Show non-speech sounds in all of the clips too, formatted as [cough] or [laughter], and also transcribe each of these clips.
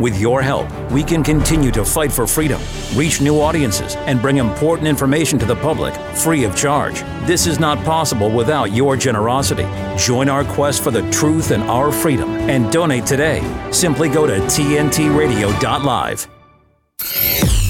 With your help, we can continue to fight for freedom, reach new audiences, and bring important information to the public free of charge. This is not possible without your generosity. Join our quest for the truth and our freedom and donate today. Simply go to tntradio.live.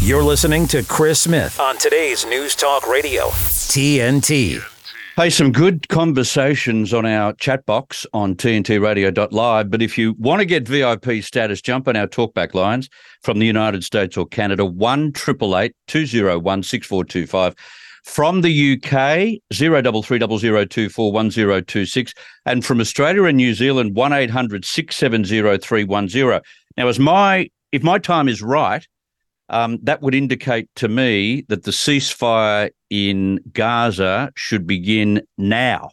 You're listening to Chris Smith on today's News Talk Radio, TNT. Hey, some good conversations on our chat box on tntradio.live. But if you want to get VIP status, jump on our talkback lines from the United States or Canada, 1 201 6425. From the UK, 033002411026. And from Australia and New Zealand, 1 800 670 310. Now, as my, if my time is right, um, that would indicate to me that the ceasefire in Gaza should begin now.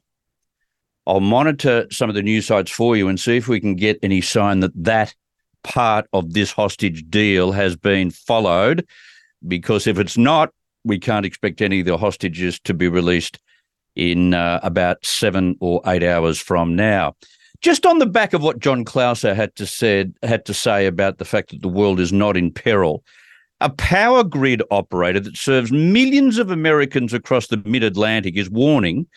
I'll monitor some of the news sites for you and see if we can get any sign that that part of this hostage deal has been followed. Because if it's not, we can't expect any of the hostages to be released in uh, about seven or eight hours from now. Just on the back of what John Clauser had to said had to say about the fact that the world is not in peril, a power grid operator that serves millions of Americans across the mid Atlantic is warning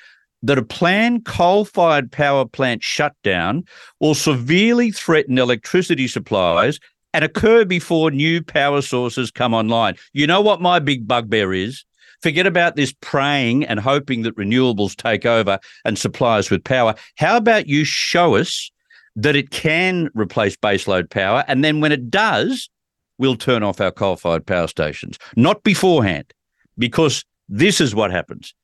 that a planned coal fired power plant shutdown will severely threaten electricity supplies and occur before new power sources come online. You know what my big bugbear is? Forget about this praying and hoping that renewables take over and supply us with power. How about you show us that it can replace baseload power? And then when it does, we'll turn off our coal fired power stations, not beforehand, because this is what happens.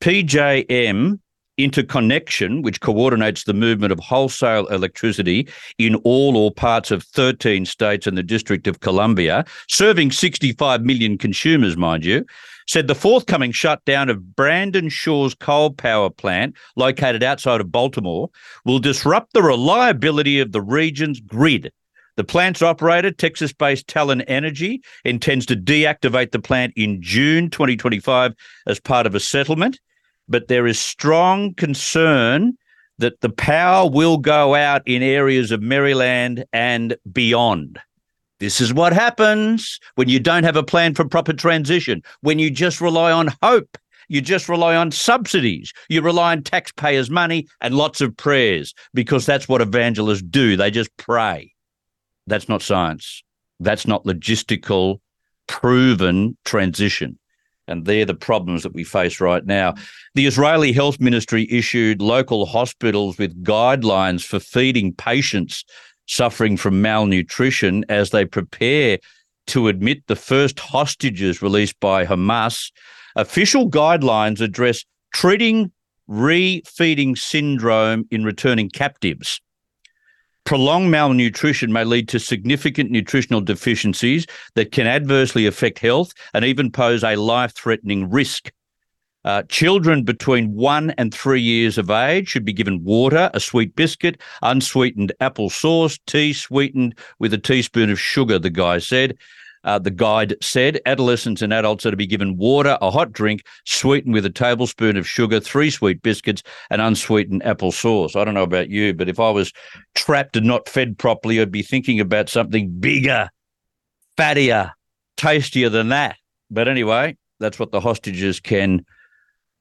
PJM Interconnection, which coordinates the movement of wholesale electricity in all or parts of 13 states and the District of Columbia, serving 65 million consumers, mind you, said the forthcoming shutdown of Brandon Shores coal power plant, located outside of Baltimore, will disrupt the reliability of the region's grid the plant's operator, Texas based Talen Energy, intends to deactivate the plant in June 2025 as part of a settlement. But there is strong concern that the power will go out in areas of Maryland and beyond. This is what happens when you don't have a plan for proper transition, when you just rely on hope. You just rely on subsidies. You rely on taxpayers' money and lots of prayers because that's what evangelists do. They just pray. That's not science. That's not logistical, proven transition. And they're the problems that we face right now. The Israeli Health Ministry issued local hospitals with guidelines for feeding patients suffering from malnutrition as they prepare to admit the first hostages released by Hamas. Official guidelines address treating refeeding syndrome in returning captives. Prolonged malnutrition may lead to significant nutritional deficiencies that can adversely affect health and even pose a life threatening risk. Uh, children between one and three years of age should be given water, a sweet biscuit, unsweetened apple sauce, tea sweetened with a teaspoon of sugar, the guy said. Uh, the guide said adolescents and adults are to be given water, a hot drink, sweetened with a tablespoon of sugar, three sweet biscuits, and unsweetened apple sauce. I don't know about you, but if I was trapped and not fed properly, I'd be thinking about something bigger, fattier, tastier than that. But anyway, that's what the hostages can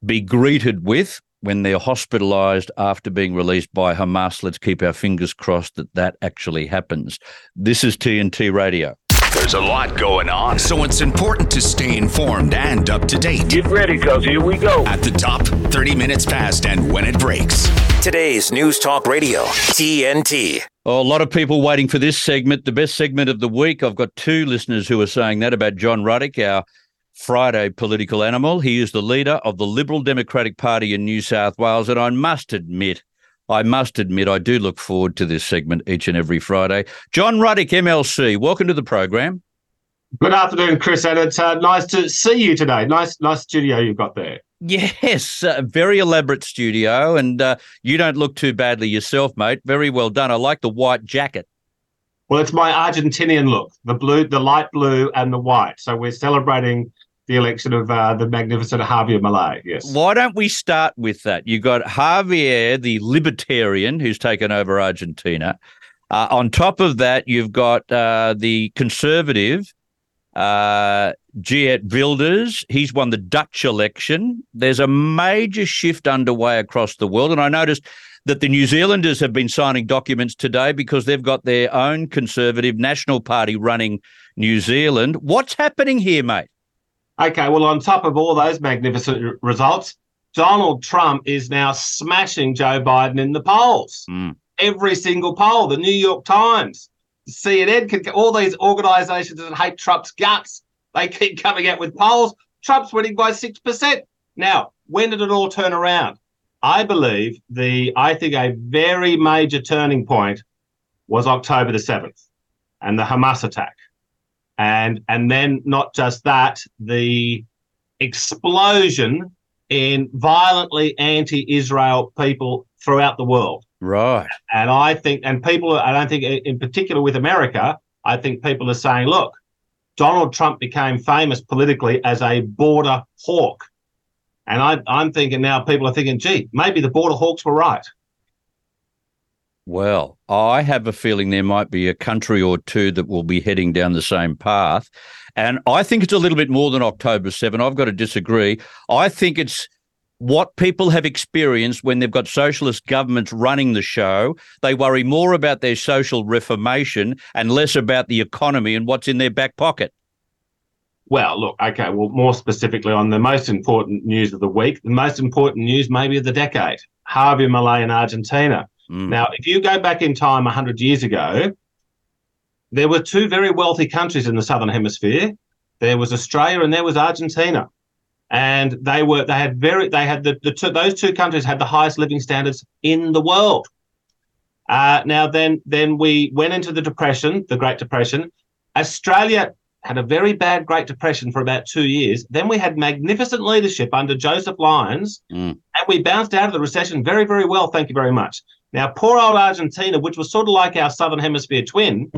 be greeted with when they're hospitalized after being released by Hamas. Let's keep our fingers crossed that that actually happens. This is TNT Radio. There's a lot going on, so it's important to stay informed and up to date. Get ready, because here we go. At the top, 30 minutes past and when it breaks. Today's News Talk Radio, TNT. Oh, a lot of people waiting for this segment, the best segment of the week. I've got two listeners who are saying that about John Ruddick, our Friday political animal. He is the leader of the Liberal Democratic Party in New South Wales, and I must admit, I must admit, I do look forward to this segment each and every Friday. John Ruddick, MLC, welcome to the program. Good afternoon, Chris, and it's uh, nice to see you today. Nice, nice studio you've got there. Yes, uh, very elaborate studio, and uh, you don't look too badly yourself, mate. Very well done. I like the white jacket. Well, it's my Argentinian look, the blue, the light blue, and the white. So we're celebrating the election of uh, the magnificent Javier Milei. Yes. Why don't we start with that? You've got Javier, the libertarian, who's taken over Argentina, Uh, on top of that, you've got uh, the conservative uh, Geert Wilders. He's won the Dutch election. There's a major shift underway across the world, and I noticed that the New Zealanders have been signing documents today because they've got their own conservative National Party running New Zealand. What's happening here, mate? Okay, well, on top of all those magnificent results, Donald Trump is now smashing Joe Biden in the polls. Mm. Every single poll, the New York Times, CNN, all these organizations that hate Trump's guts, they keep coming out with polls. Trump's winning by 6%. Now, when did it all turn around? I believe the, I think a very major turning point was October the 7th and the Hamas attack. And, and then not just that, the explosion in violently anti-Israel people throughout the world. Right. And I think, and people, I don't think, in particular with America, I think people are saying, look, Donald Trump became famous politically as a border hawk. And I, I'm thinking now, people are thinking, gee, maybe the border hawks were right. Well, I have a feeling there might be a country or two that will be heading down the same path. And I think it's a little bit more than October 7. I've got to disagree. I think it's what people have experienced when they've got socialist governments running the show. They worry more about their social reformation and less about the economy and what's in their back pocket. Well, look, okay, well, more specifically on the most important news of the week, the most important news maybe of the decade Javier Milei in Argentina. Mm. Now, if you go back in time 100 years ago, there were two very wealthy countries in the southern hemisphere. There was Australia and there was Argentina, and they were they had very they had the, the two, those two countries had the highest living standards in the world. Uh, now then then we went into the depression, the Great Depression. Australia had a very bad Great Depression for about two years. Then we had magnificent leadership under Joseph Lyons, mm. and we bounced out of the recession very, very well. Thank you very much. Now, poor old Argentina, which was sort of like our Southern Hemisphere twin,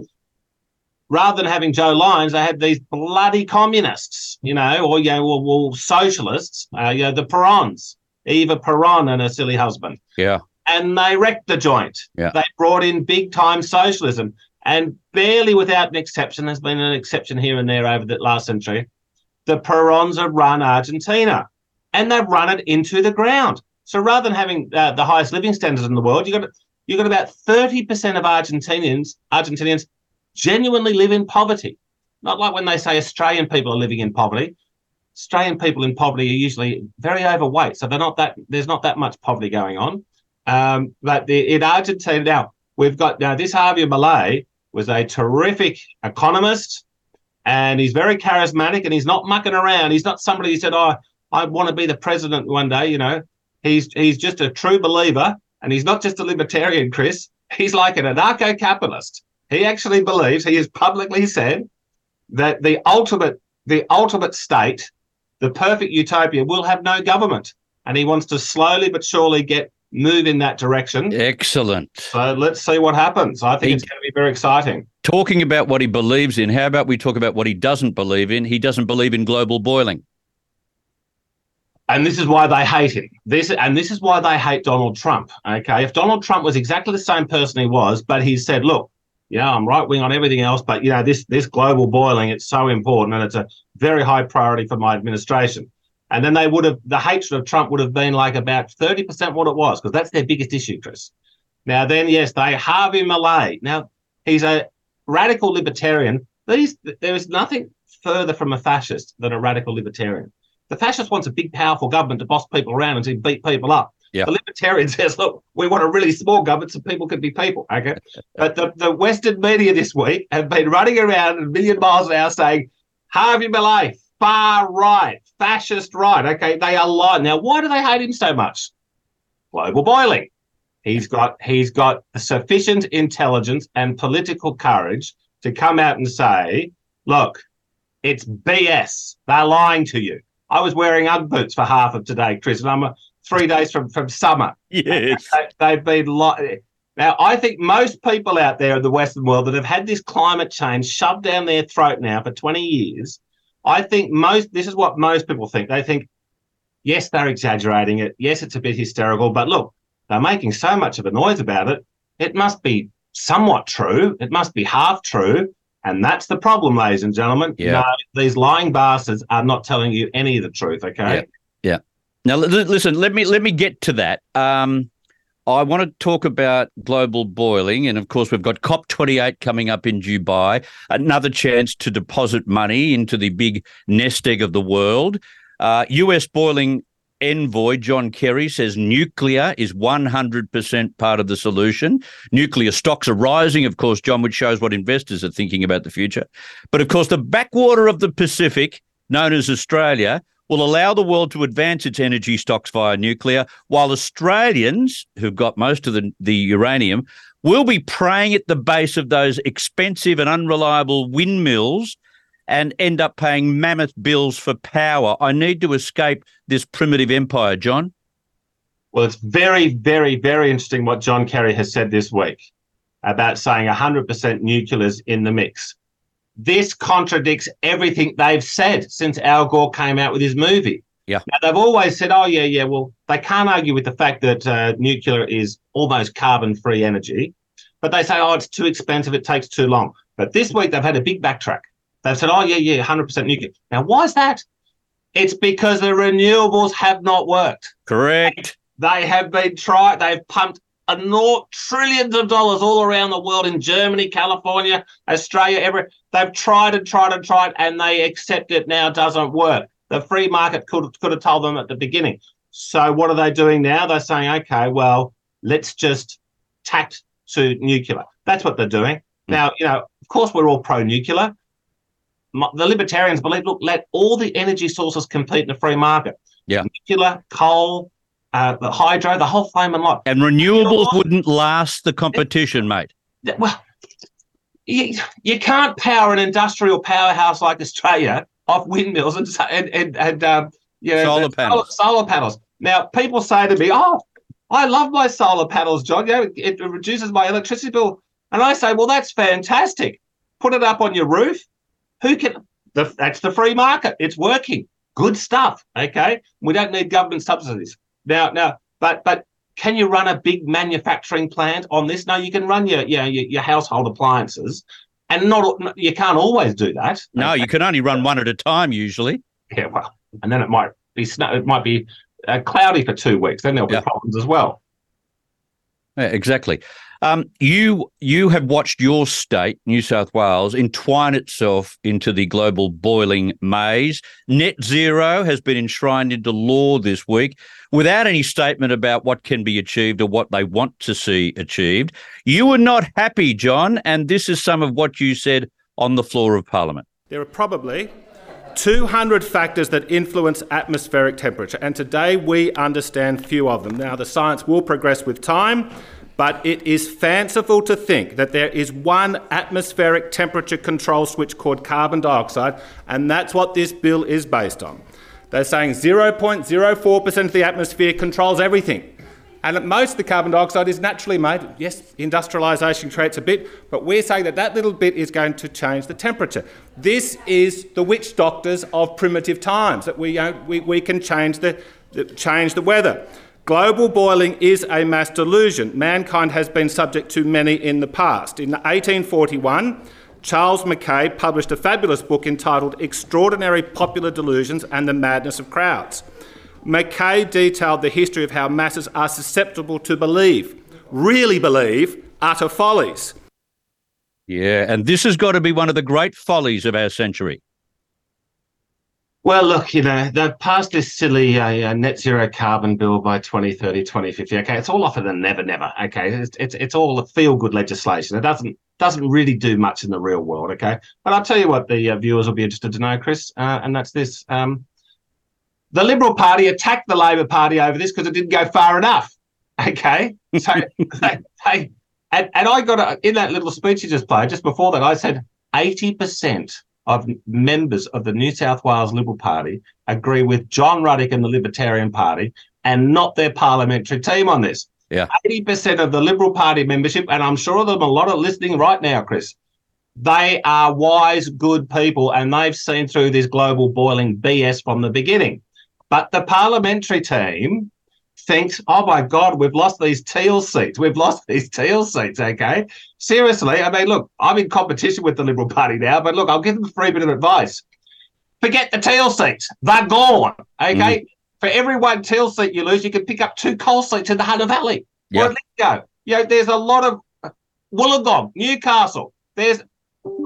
rather than having Joe Lyons, they had these bloody communists, you know, or you know, or, or socialists, uh, you know, the Perons, Eva Peron and her silly husband. Yeah. And they wrecked the joint. Yeah. They brought in big time socialism. And barely without an exception, there's been an exception here and there over the last century, the Perons have run Argentina and they've run it into the ground. So rather than having uh, the highest living standards in the world, you got you got about 30% of Argentinians Argentinians genuinely live in poverty. Not like when they say Australian people are living in poverty. Australian people in poverty are usually very overweight, so they're not that. There's not that much poverty going on. Um, but the, in Argentina now, we've got now this Javier Milei was a terrific economist, and he's very charismatic, and he's not mucking around. He's not somebody who said, "Oh, I want to be the president one day." You know, he's he's just a true believer, and he's not just a libertarian, Chris. He's like an anarcho-capitalist. He actually believes he has publicly said that the ultimate the ultimate state, the perfect utopia, will have no government, and he wants to slowly but surely get move in that direction. Excellent. So let's see what happens. I think he, it's going to be very exciting. Talking about what he believes in, how about we talk about what he doesn't believe in? He doesn't believe in global boiling. And this is why they hate him. This and this is why they hate Donald Trump. Okay. If Donald Trump was exactly the same person he was, but he said, look, yeah, I'm right wing on everything else, but you know, this this global boiling, it's so important and it's a very high priority for my administration. And then they would have, the hatred of Trump would have been like about 30% what it was, because that's their biggest issue, Chris. Now, then, yes, they Javier Milei. Now, he's a radical libertarian. These, there is nothing further from a fascist than a radical libertarian. The fascist wants a big, powerful government to boss people around and to beat people up. Yep. The libertarian [laughs] says, look, we want a really small government so people can be people. Okay. [laughs] but the, the Western media this week have been running around a million miles an hour saying, Javier Milei, far right, fascist right. Okay, they are lying. Now, why do they hate him so much? Global boiling. He's got he's got sufficient intelligence and political courage to come out and say, look, it's BS. They're lying to you. I was wearing Ugg boots for half of today, Chris, and I'm three days from, from summer. Yes. They, have been lying. Now, I think most people out there in the Western world that have had this climate change shoved down their throat now for 20 years I think most, this is what most people think. They think, yes, they're exaggerating it. Yes, it's a bit hysterical, but look, they're making so much of a noise about it. It must be somewhat true. It must be half true. And that's the problem, ladies and gentlemen. Yeah. No, these lying bastards are not telling you any of the truth, okay? Yeah. Now, li- listen. Let me let me get to that. Um, I want to talk about global boiling, and of course, we've got COP twenty eight coming up in Dubai. Another chance to deposit money into the big nest egg of the world. Uh, U.S. boiling envoy John Kerry says nuclear is 100% part of the solution. Nuclear stocks are rising, of course, John, which shows what investors are thinking about the future. But of course, the backwater of the Pacific, known as Australia, will allow the world to advance its energy stocks via nuclear, while Australians, who've got most of the, the uranium, will be praying at the base of those expensive and unreliable windmills and end up paying mammoth bills for power. I need to escape this primitive empire, John. Well, it's very, very, very interesting what John Kerry has said this week about saying 100% nuclear's in the mix. This contradicts everything they've said since Al Gore came out with his movie. Yeah. Now, they've always said, oh, yeah, yeah, well, they can't argue with the fact that uh, nuclear is almost carbon free energy, but they say, oh, it's too expensive, it takes too long. But this week, they've had a big backtrack. They've said, oh, yeah, yeah, 100% nuclear. Now, why is that? It's because the renewables have not worked. Correct. They have been tried. They've pumped a naught trillions of dollars all around the world in Germany, California, Australia, every they've tried and tried and tried, and they accept it now doesn't work. The free market could could have told them at the beginning. So what are they doing now? They're saying, okay, well, let's just tack to nuclear. That's what they're doing. Hmm. Now, you know, of course, we're all pro-nuclear. M- The libertarians believe, look, let all the energy sources compete in the free market. Yeah. Nuclear, coal, uh, the hydro, the whole flame and light. And renewables wouldn't last the competition, mate. Th- well, you, you can't power an industrial powerhouse like Australia off windmills and [laughs] and and, and um, you know, Solar panels. Solar, solar panels. Now, people say to me, "Oh, I love my solar panels, John. You know, it, it reduces my electricity bill." And I say, "Well, that's fantastic. Put it up on your roof. Who can? The, that's the free market. It's working. Good stuff. Okay, we don't need government subsidies now. Now, but but can you run a big manufacturing plant on this? No, you can run your your, your, your household appliances, and not you can't always do that. No, you can only run one at a time usually. Yeah, well, and then it might be snow. It might be uh, cloudy for two weeks. Then there'll be Yeah. problems as well. Yeah, exactly. Um, you you have watched your state, New South Wales, entwine itself into the global boiling maze. Net zero has been enshrined into law this week without any statement about what can be achieved or what they want to see achieved. You were not happy, John, and this is some of what you said on the floor of Parliament. There are probably 200 factors that influence atmospheric temperature, and today we understand few of them. Now, the science will progress with time, but it is fanciful to think that there is one atmospheric temperature control switch called carbon dioxide, and that's what this bill is based on. They're saying 0.04% of the atmosphere controls everything. And most of the carbon dioxide is naturally made. Yes, industrialisation creates a bit, but we're saying that that little bit is going to change the temperature. This is the witch doctors of primitive times that we, uh, we, we can change the, the, change the weather. Global boiling is a mass delusion. Mankind has been subject to many in the past. In 1841, Charles Mackay published a fabulous book entitled Extraordinary Popular Delusions and the Madness of Crowds. Mackay detailed the history of how masses are susceptible to believe, really believe, utter follies. Yeah, and this has got to be one of the great follies of our century. Well, look, you know, they've passed this silly uh, uh, net zero carbon bill by 2030, 2050. Okay, it's all off of the never, never. Okay, it's it's, it's all feel good legislation. It doesn't doesn't really do much in the real world. Okay, but I'll tell you what the uh, viewers will be interested to know, Chris, uh, and that's this: um, the Liberal Party attacked the Labor Party over this because it didn't go far enough. [laughs] Okay, so [laughs] they, they and, and I got a, in that little speech you just played just before that. I said eighty percent of members of the New South Wales Liberal Party agree with John Ruddick and the Libertarian Party and not their parliamentary team on this. Yeah. 80% of the Liberal Party membership, and I'm sure there's a lot of listening right now, Chris, they are wise, good people and they've seen through this global boiling BS from the beginning. But the parliamentary team thinks, oh my God, we've lost these teal seats. We've lost [laughs] these teal seats. Okay. Seriously. I mean, look, I'm in competition with the Liberal Party now, but look, I'll give them a free bit of advice. Forget the teal seats. They're gone. Okay. Mm. For every one teal seat you lose, you can pick up two coal seats in the Hunter Valley. Yep. Or go. You know, there's a lot of Wollongong, Newcastle. There's,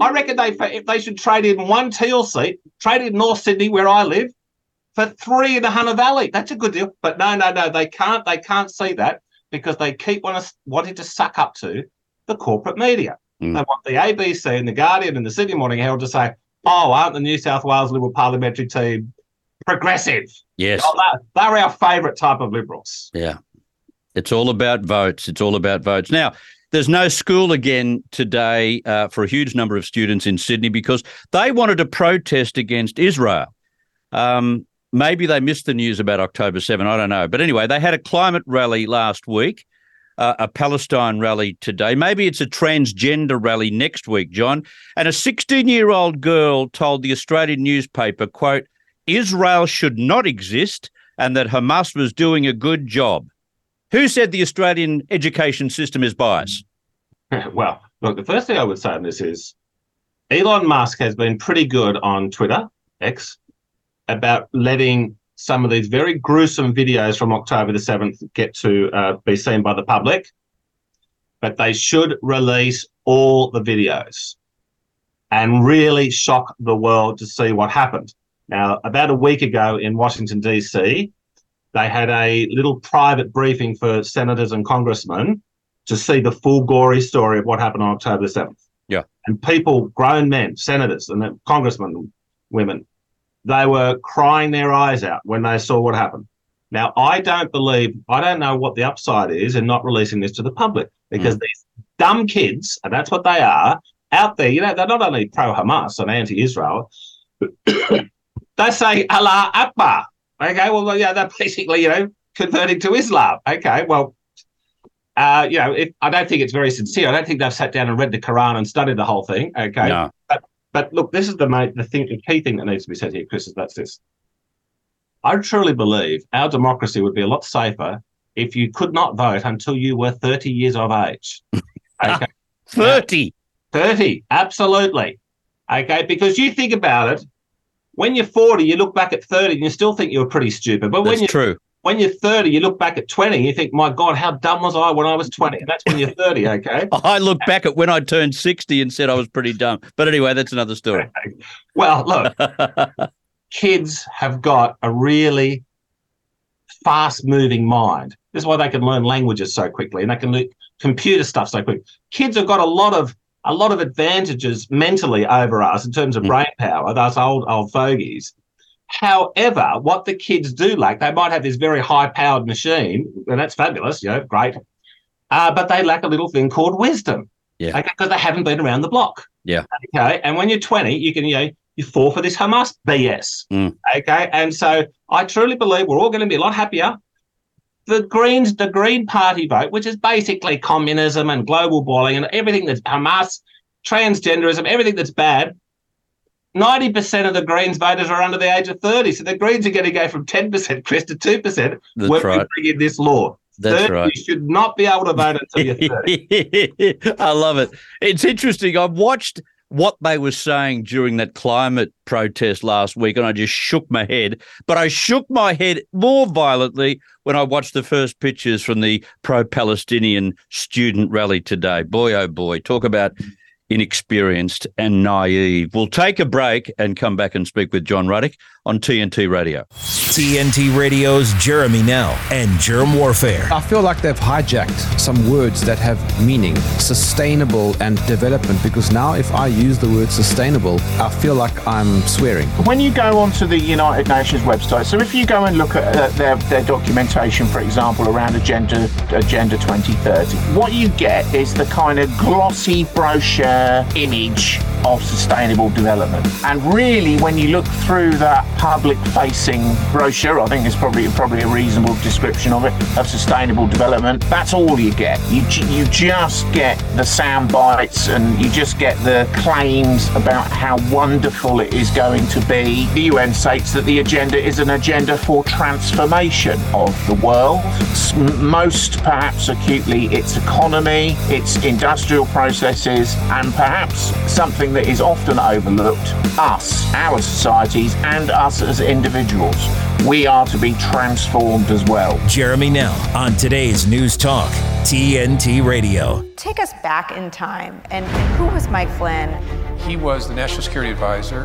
I reckon they if they should trade in one teal seat, trade in North Sydney where I live, for three in the Hunter Valley. That's a good deal. But no, no, no, they can't. They can't see that because they keep want wanting to suck up to the corporate media. Mm. They want the ABC and the Guardian and the Sydney Morning Herald to say, "Oh, aren't the New South Wales Liberal parliamentary team progressive?" Yes, oh, they're, they're our favourite type of liberals. Yeah, it's all about votes. It's all about votes. Now, there's no school again today uh, for a huge number of students in Sydney because they wanted to protest against Israel. Um, maybe they missed the news about October 7. I don't know. But anyway, they had a climate rally last week, uh, a Palestine rally today. Maybe it's a transgender rally next week, John. And a 16 year old girl told the Australian newspaper, quote, Israel should not exist and that Hamas was doing a good job. Who said the Australian education system is biased? [laughs] Well, look, the first thing I would say on this is Elon Musk has been pretty good on Twitter, X, about letting some of these very gruesome videos from October the 7th get to uh, be seen by the public, but they should release all the videos and really shock the world to see what happened. Now, about a week ago in Washington, D.C., they had a little private briefing for senators and congressmen to see the full gory story of what happened on October the 7th. Yeah. And people, grown men, senators and congressmen, women, they were crying their eyes out when they saw what happened. Now, I don't believe, I don't know what the upside is in not releasing this to the public because mm. these dumb kids, and that's what they are, out there, you know, they're not only pro Hamas and anti Israel, [coughs] they say Allah Akbar. Okay, well, yeah, they're basically, you know, converting to Islam. Okay, well, uh, you know, if, I don't think it's very sincere. I don't think they've sat down and read the Quran and studied the whole thing. Okay, no. but but look, this is the main, the thing, the key thing that needs to be said here, Chris, is that's this. I truly believe our democracy would be a lot safer if you could not vote until you were 30 years of age. [laughs] Ah, okay. 30. 30, absolutely. Okay, because you think about it, when you're 40, you look back at 30 and you still think you were pretty stupid. But that's when you're true when you're 30, you look back at 20, you think, my God, how dumb was I when I was 20? And that's when you're 30, [laughs] okay? I look back at when I turned 60 and said I was pretty dumb. But anyway, that's another story. [laughs] well, look, [laughs] kids have got a really fast moving mind. This is why they can learn languages so quickly and they can learn computer stuff so quick. Kids have got a lot of a lot of advantages mentally over us in terms of mm. brain power, those old old fogies. However, what the kids do like, they might have this very high powered machine, and that's fabulous, you know, great. Uh, but they lack a little thing called wisdom. Yeah. Okay, because they haven't been around the block. Yeah. Okay. And when you're 20, you can, you know, you fall for this Hamas BS. Mm. Okay. And so I truly believe we're all going to be a lot happier. The Greens, the Green Party vote, which is basically communism and global boiling and everything that's Hamas, transgenderism, everything that's bad, 90% of the Greens voters are under the age of 30. So the Greens are going to go from 10%, Chris, to 2% That's when right. we bring in this law. That's 30, right. You should not be able to vote until you're 30. [laughs] I love it. It's interesting. I've watched what they were saying during that climate protest last week, and I just shook my head. But I shook my head more violently when I watched the first pictures from the pro Palestinian student rally today. Boy, oh boy, talk about inexperienced and naive. We'll take a break and come back and speak with John Ruddick on TNT Radio. TNT Radio's Jeremy Nell and Jerm Warfare. I feel like they've hijacked some words that have meaning, sustainable and development, because now if I use the word sustainable, I feel like I'm swearing. When you go onto the United Nations website, so if you go and look at uh, their, their documentation, for example, around Agenda, Agenda 2030, what you get is the kind of glossy brochure image of sustainable development. And really, when you look through that public-facing brochure, I think it's probably probably a reasonable description of it of sustainable development. That's all you get. You you just get the sound bites, and you just get the claims about how wonderful it is going to be. The UN states that the agenda is an agenda for transformation of the world. Most, perhaps acutely, its economy, its industrial processes, and perhaps something that is often overlooked us, our societies, and us as individuals. We are to be transformed as well. Jeremy Nell on today's News Talk, TNT Radio. Take us back in time. And who was Mike Flynn? He was the National Security Advisor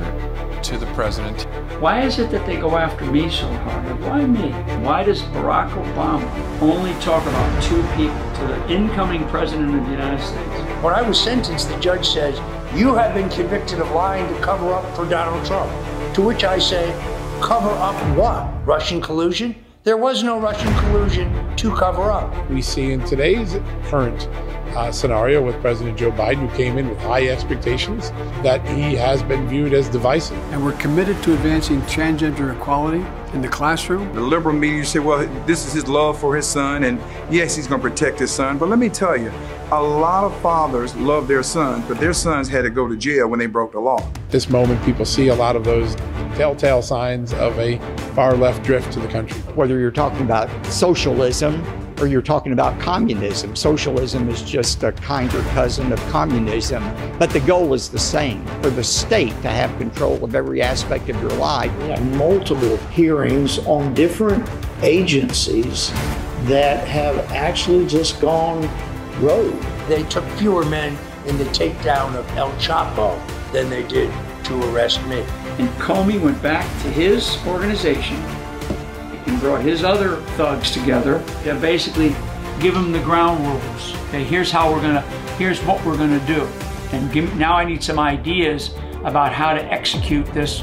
to the president. Why is it that they go after me so hard? Why me? Why does Barack Obama only talk about two people to the incoming president of the United States? When I was sentenced, the judge says, You have been convicted of lying to cover up for Donald Trump. To which I say, Cover up what? Russian collusion? There was no Russian collusion to cover up. We see in today's current uh, scenario with President Joe Biden, who came in with high expectations, that he has been viewed as divisive. And we're committed to advancing transgender equality in the classroom. The liberal media say, well, this is his love for his son, and yes, he's going to protect his son. But let me tell you, a lot of fathers love their sons, but their sons had to go to jail when they broke the law. This moment, people see a lot of those telltale signs of a far left drift to the country. Whether you're talking about socialism or you're talking about communism. Socialism is just a kinder cousin of communism, but the goal is the same for the state to have control of every aspect of your life. We have multiple hearings on different agencies that have actually just gone rogue. They took fewer men in the takedown of El Chapo than they did to arrest me. And Comey went back to his organization and brought his other thugs together to basically give them the ground rules. Okay, here's how we're gonna, here's what we're gonna do. And give, now I need some ideas about how to execute this,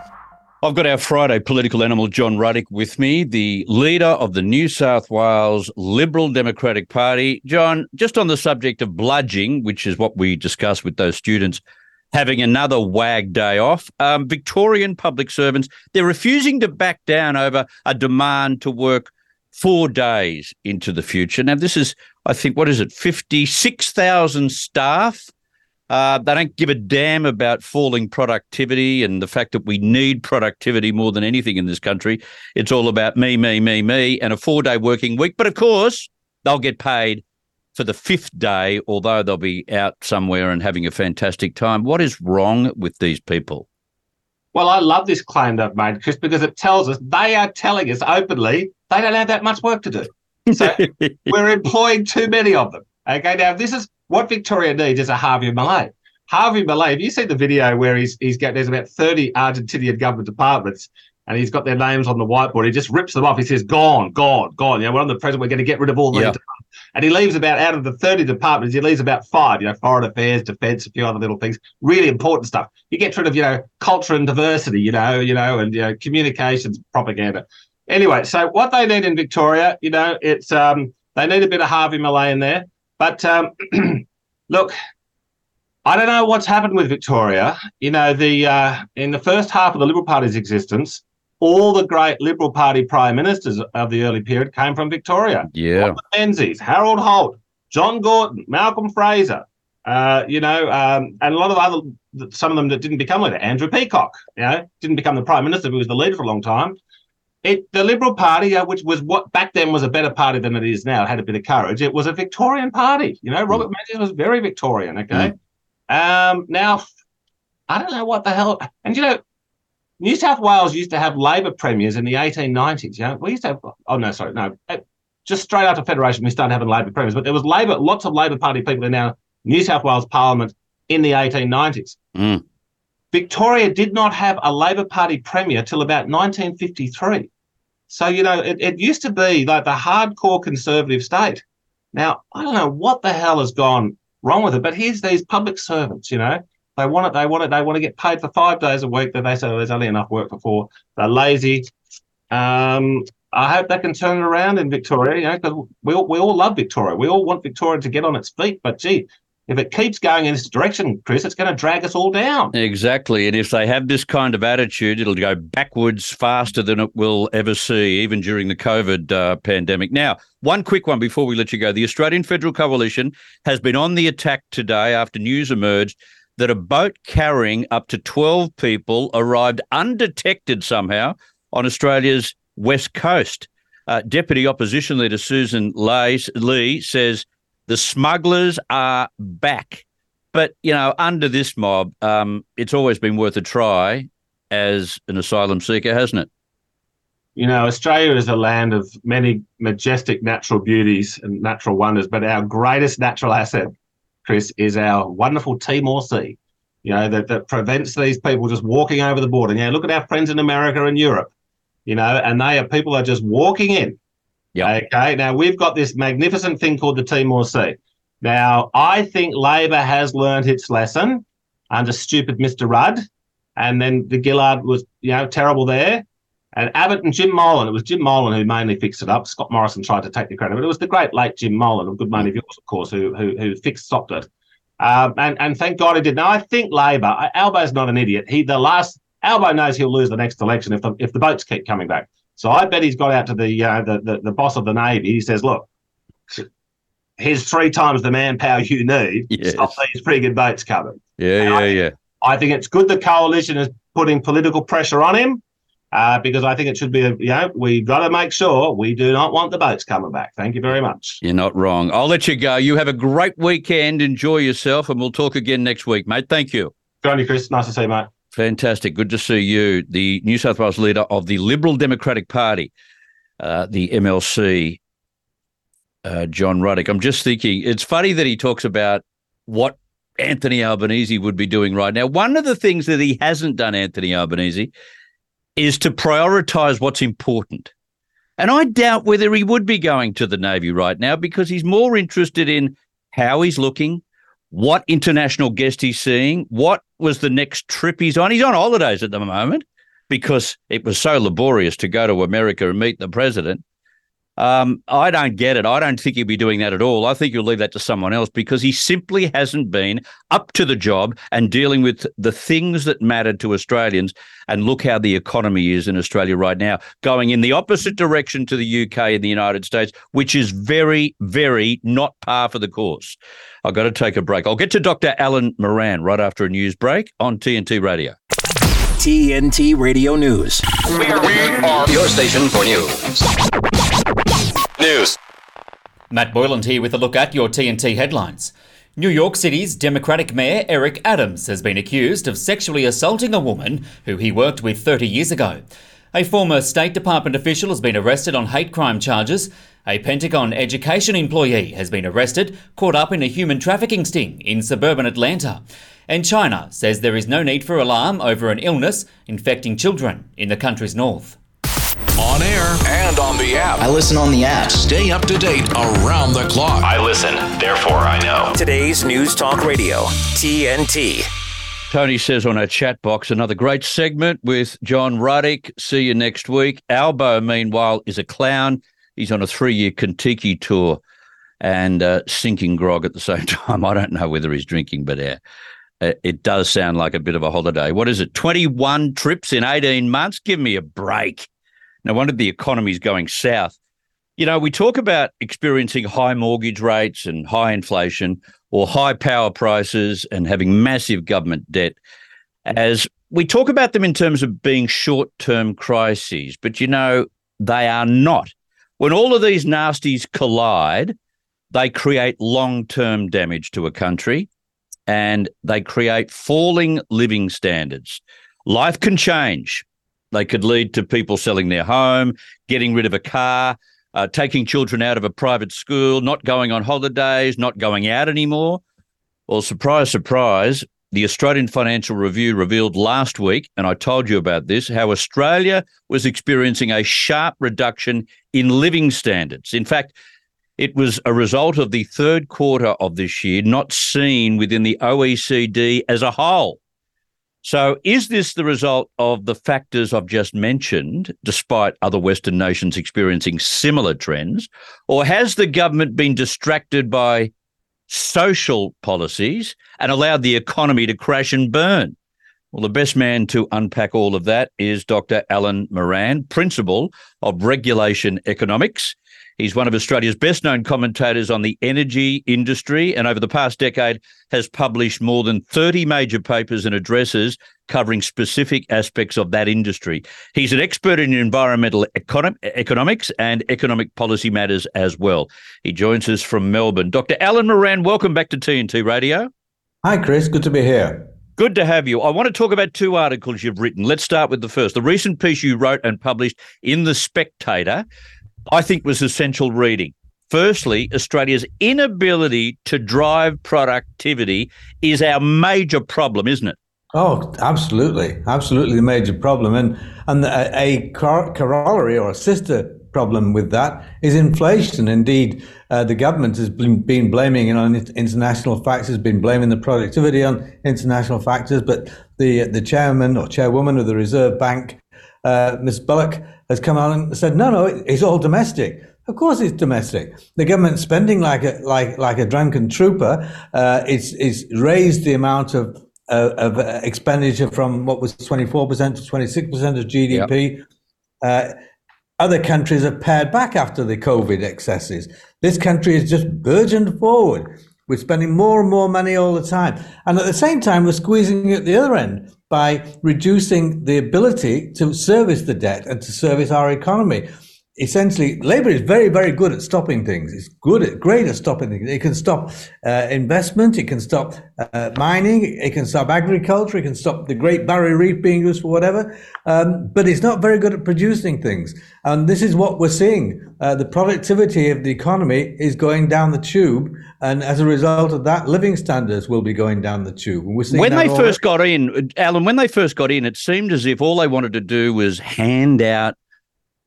I've got our Friday political animal, John Ruddick, with me, the leader of the New South Wales Liberal Democratic Party. John, just on the subject of bludging, which is what we discussed with those students having another WAG day off. Um, Victorian public servants, they're refusing to back down over a demand to work four days into the future. Now, this is, I think, what is it, 56,000 staff? Uh, they don't give a damn about falling productivity and the fact that we need productivity more than anything in this country. It's all about me, me, me, me, and a four day working week. But of course, they'll get paid for the fifth day, although they'll be out somewhere and having a fantastic time. What is wrong with these people? Well, I love this claim they've made, Chris, because it tells us they are telling us openly they don't have that much work to do. So [laughs] we're employing too many of them. Okay, now this is what Victoria needs is a Javier Milei. Javier Milei, have you seen the video where he's he's got there's about 30 Argentinian government departments and he's got their names on the whiteboard. He just rips them off. He says, "Gone, gone, gone." You know, we're on the president. We're going to get rid of all these. Yep. And he leaves about out of the thirty departments, he leaves about five. You know, foreign affairs, defence, a few other little things. Really important stuff. He gets rid of you know culture and diversity. You know, you know, and you know communications, propaganda. Anyway, so what they need in Victoria, you know, it's um, they need a bit of Javier Milei in there. But um, [clears throat] look, I don't know what's happened with Victoria. You know, the uh, in the first half of the Liberal Party's existence, all the great Liberal Party prime ministers of the early period came from Victoria. Yeah. Menzies, Harold Holt, John Gorton, Malcolm Fraser, uh, you know, um, and a lot of other, some of them that didn't become leader. Andrew Peacock, you know, didn't become the prime minister, but was the leader for a long time. It the Liberal Party, uh, which was what back then was a better party than it is now, had a bit of courage. It was a Victorian party. You know, Robert Menzies was very Victorian. Okay. Um, now, I don't know what the hell. And you know, New South Wales used to have Labor premiers in the 1890s. You know, we used to have. Oh no, sorry, no. uh, Just straight after Federation, we started having Labor premiers. But there was Labor, lots of Labor Party people in our New South Wales Parliament in the 1890s. Mm. Victoria did not have a Labor Party premier till about 1953. So, you know, it, it used to be like the hardcore conservative state. Now, I don't know what the hell has gone wrong with it, but here's these public servants, you know, they want it, they want it, they want to get paid for five days a week that they say "Oh, there's only enough work for four. They're lazy. Um, I hope they can turn it around in Victoria, you know, because we we all love Victoria. We all want Victoria to get on its feet. But gee, if it keeps going in this direction, Chris, it's going to drag us all down. Exactly. And if they have this kind of attitude, it'll go backwards faster than it will ever see, even during the COVID uh, pandemic. Now, one quick one before we let you go. The Australian Federal Coalition has been on the attack today after news emerged that a boat carrying up to 12 people arrived undetected somehow on Australia's west coast. Uh, Deputy Opposition Leader Susan Lee says the smugglers are back. But, you know, under this mob, um, it's always been worth a try as an asylum seeker, hasn't it? You know, Australia is a land of many majestic natural beauties and natural wonders, but our greatest natural asset, Chris, is our wonderful Timor Sea. You know, that, that prevents these people just walking over the border. Yeah, look at our friends in America and Europe, you know, and they are people are just walking in. Yeah. Okay. Now we've got this magnificent thing called the Timor Sea. Now, I think Labor has learned its lesson under stupid Mr. Rudd, and then the Gillard was, you know, terrible there. And Abbott and Jim Molan, it was Jim Molan who mainly fixed it up. Scott Morrison tried to take the credit, but it was the great late Jim Molan, a good mate of yours, of course, who who, who fixed stopped it. Um, and and thank God he did. Now I think Labor, Albo's not an idiot. He the last Albo knows he'll lose the next election if the if the boats keep coming back. So I bet he's got out to the uh, the, the the boss of the navy. He says, look. Here's three times the manpower you need. Yes. Stop these frigging boats coming. Yeah, yeah, yeah. I think it's good the coalition is putting political pressure on him uh, because I think it should be, a, you know, we've got to make sure we do not want the boats coming back. Thank you very much. You're not wrong. I'll let you go. You have a great weekend. Enjoy yourself, and we'll talk again next week, mate. Thank you. Good on you, Chris. Nice to see you, mate. Fantastic. Good to see you, the New South Wales leader of the Liberal Democratic Party, uh, the MLC, uh, John Ruddick. I'm just thinking, it's funny that he talks about what Anthony Albanese would be doing right now. One of the things that he hasn't done, Anthony Albanese, is to prioritise what's important. And I doubt whether he would be going to the Navy right now because he's more interested in how he's looking, what international guest he's seeing, what was the next trip he's on. He's on holidays at the moment because it was so laborious to go to America and meet the president. Um, I don't get it. I don't think he'll be doing that at all. I think he'll leave that to someone else because he simply hasn't been up to the job and dealing with the things that mattered to Australians. And look how the economy is in Australia right now, going in the opposite direction to the UK and the United States, which is very, very not par for the course. I've got to take a break. I'll get to Dr. Alan Moran right after a news break on TNT Radio. TNT Radio News. We are, we are your station for news. News. Matt Boyland here with a look at your TNT headlines. New York City's Democratic Mayor Eric Adams has been accused of sexually assaulting a woman who he worked with 30 years ago. A former State Department official has been arrested on hate crime charges. A Pentagon education employee has been arrested, caught up in a human trafficking sting in suburban Atlanta. And China says there is no need for alarm over an illness infecting children in the country's north. On air and on the app. I listen on the app. Stay up to date around the clock. I listen, therefore I know. Today's News Talk Radio, TNT. Tony says on our chat box, another great segment with John Ruddick. See you next week. Albo, meanwhile, is a clown. He's on a three year Contiki tour and uh, sinking grog at the same [laughs] time. I don't know whether he's drinking, but uh, uh, it does sound like a bit of a holiday. What is it? 21 trips in 18 months? Give me a break. No wonder the economy's going south. You know, we talk about experiencing high mortgage rates and high inflation or high power prices and having massive government debt as we talk about them in terms of being short term crises, but you know, they are not. When all of these nasties collide, they create long term damage to a country and they create falling living standards. Life can change. They could lead to people selling their home, getting rid of a car, uh, taking children out of a private school, not going on holidays, not going out anymore. Well, surprise, surprise, the Australian Financial Review revealed last week, and I told you about this, how Australia was experiencing a sharp reduction in living standards. In fact, it was a result of the third quarter of this year not seen within the OECD as a whole. So, is this the result of the factors I've just mentioned, despite other Western nations experiencing similar trends? Or has the government been distracted by social policies and allowed the economy to crash and burn? Well, the best man to unpack all of that is Dr. Alan Moran, Principal of Regulation Economics He's one of Australia's best known commentators on the energy industry and over the past decade has published more than 30 major papers and addresses covering specific aspects of that industry. He's an expert in environmental econo- economics and economic policy matters as well. He joins us from Melbourne. Dr. Alan Moran, welcome back to TNT Radio. Hi, Chris. Good to be here. Good to have you. I want to talk about two articles you've written. Let's start with the first. The recent piece you wrote and published in The Spectator I think was essential reading. Firstly, Australia's inability to drive productivity is our major problem, isn't it? Oh, absolutely, absolutely the major problem, and and a, a corollary or a sister problem with that is inflation. Indeed, uh, the government has been, been blaming it on international factors, been blaming the productivity on international factors, but the the chairman or chairwoman of the Reserve Bank, uh, Ms. Bullock, has come out and said, no, no, it's all domestic. Of course, it's domestic. The government's spending like a like like a drunken trooper. Uh, it's it's raised the amount of uh, of expenditure from what was twenty four percent to twenty six percent of GDP. Yep. Uh, other countries have pared back after the COVID excesses. This country has just burgeoned forward. We're spending more and more money all the time, and at the same time, we're squeezing at the other end by reducing the ability to service the debt and to service our economy. Essentially, labor is very, very good at stopping things. It's good at great at stopping things. It can stop uh, investment. It can stop uh, mining. It can stop agriculture. It can stop the Great Barrier Reef being used for whatever. Um, but it's not very good at producing things. And this is what we're seeing. Uh, the productivity of the economy is going down the tube and as a result of that, living standards will be going down the tube. when they first got in, Alan, when they first got in, it seemed as if all they wanted to do was hand out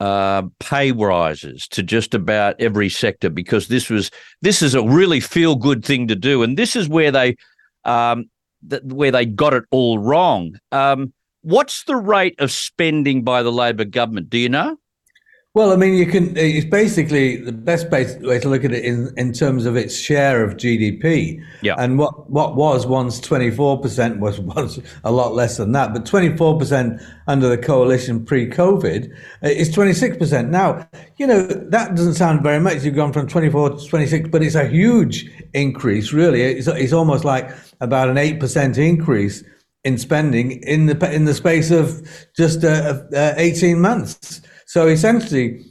uh, pay rises to just about every sector because this was this is a really feel good thing to do, and this is where they um, th- where they got it all wrong. Um, what's the rate of spending by the Labor government? Do you know? Well, I mean, you can. It's basically the best way to look at it in, in terms of its share of GDP. Yeah. And what, what was once twenty four percent was was a lot less than that. But twenty four percent under the coalition pre COVID uh, is twenty six percent now. You know that doesn't sound very much. You've gone from twenty four to twenty six, but it's a huge increase. Really, it's it's almost like about an eight percent increase in spending in the in the space of just uh, uh, eighteen months. So essentially,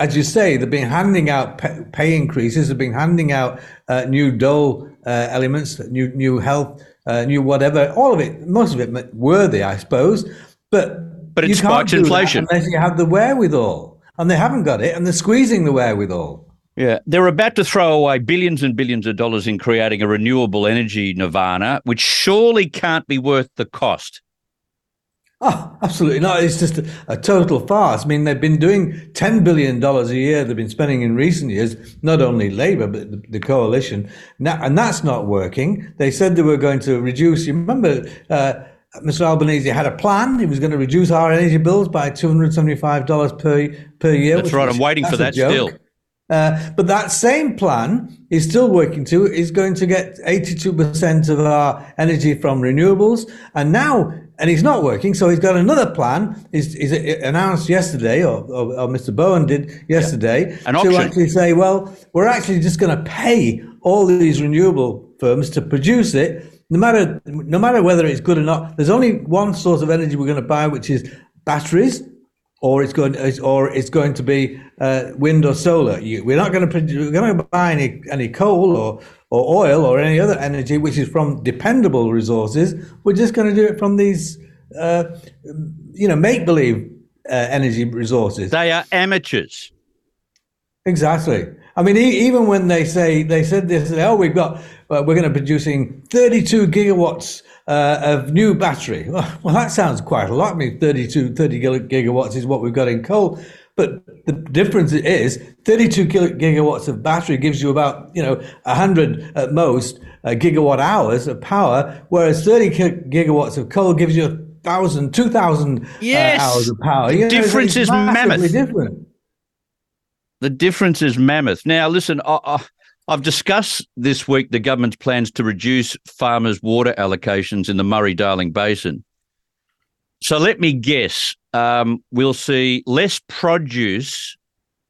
as you say, they've been handing out pay increases, they've been handing out uh, new dole uh, elements, new new health, uh, new whatever, all of it, most of it worthy, I suppose. But but it spikes inflation unless you have the wherewithal, and they haven't got it, and they're squeezing the wherewithal. Yeah, they're about to throw away billions and billions of dollars in creating a renewable energy nirvana, which surely can't be worth the cost. Oh, absolutely not. It's just a, a, total farce. I mean, they've been doing $10 billion a year, they've been spending in recent years, not only Labour, but the, the coalition. Now, and that's not working. They said they were going to reduce, you remember, uh, Mr. Albanese had a plan. He was going to reduce our energy bills by $275 per, per year. That's right. I'm waiting for that still. Uh, but that same plan is still working too, is going to get 82% of our energy from renewables. And now and he's not working. So he's got another plan. He's, he's announced yesterday, or, or, or, Mr. Bowen did yesterday, yeah. to actually say, well, we're actually just going to pay all these renewable firms to produce it. no matter no matter whether it's good or not, there's only one source of energy we're going to buy, which is batteries, or it's going or it's going to be uh, wind or solar. You, we're not going to we're going to buy any any coal or or oil or any other energy which is from dependable resources. We're just going to do it from these, uh, you know, make believe uh, energy resources. They are amateurs. Exactly. I mean, e- even when they say they said this, oh, we've got uh, we're going to be producing 32 gigawatts uh, of new battery. [laughs] Well, that sounds quite a lot. I mean, 32, 30 gigawatts is what we've got in coal. But the difference is 32 gigawatts of battery gives you about, you know, 100 at most uh, gigawatt hours of power, whereas 30 gigawatts of coal gives you 1,000, 2,000 yes. uh, hours of power. The You know, difference is mammoth. Different. The difference is mammoth. Now, listen, I, I, I've discussed this week the government's plans to reduce farmers' water allocations in the Murray Darling Basin. So let me guess, um, we'll see less produce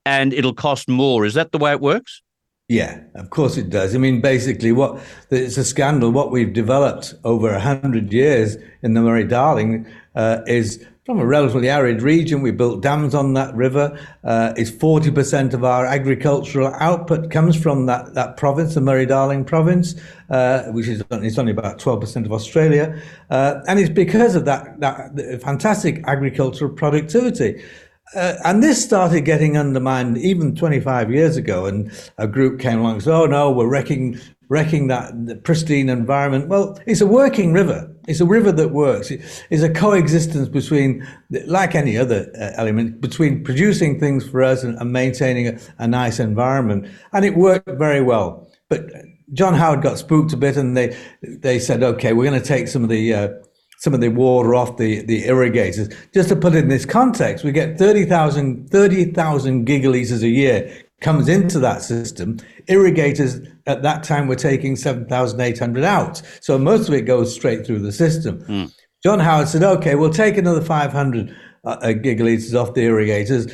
and it'll cost more. Is that the way it works? Yeah, of course it does. I mean, basically, what it's a scandal. What we've developed over a hundred years in the Murray Darling uh, is from a relatively arid region. We built dams on that river. Uh, it's forty percent of our agricultural output comes from that that province, the Murray Darling province, uh, which is it's only about twelve percent of Australia, uh, and it's because of that that fantastic agricultural productivity. Uh, and this started getting undermined even 25 years ago, and a group came along and said, "Oh no, we're wrecking wrecking that pristine environment." Well, it's a working river. It's a river that works. It's a coexistence between, like any other uh, element, between producing things for us and, and maintaining a, a nice environment, and it worked very well. But John Howard got spooked a bit, and they they said, "Okay, we're going to take some of the." Uh, some of the water off the, the irrigators. Just to put it in this context, we get 30,000 30,000 gigaliters a year comes into that system. Irrigators at that time were taking 7,800 out. So most of it goes straight through the system. John Howard said, okay, we'll take another 500 uh, uh, gigaliters off the irrigators.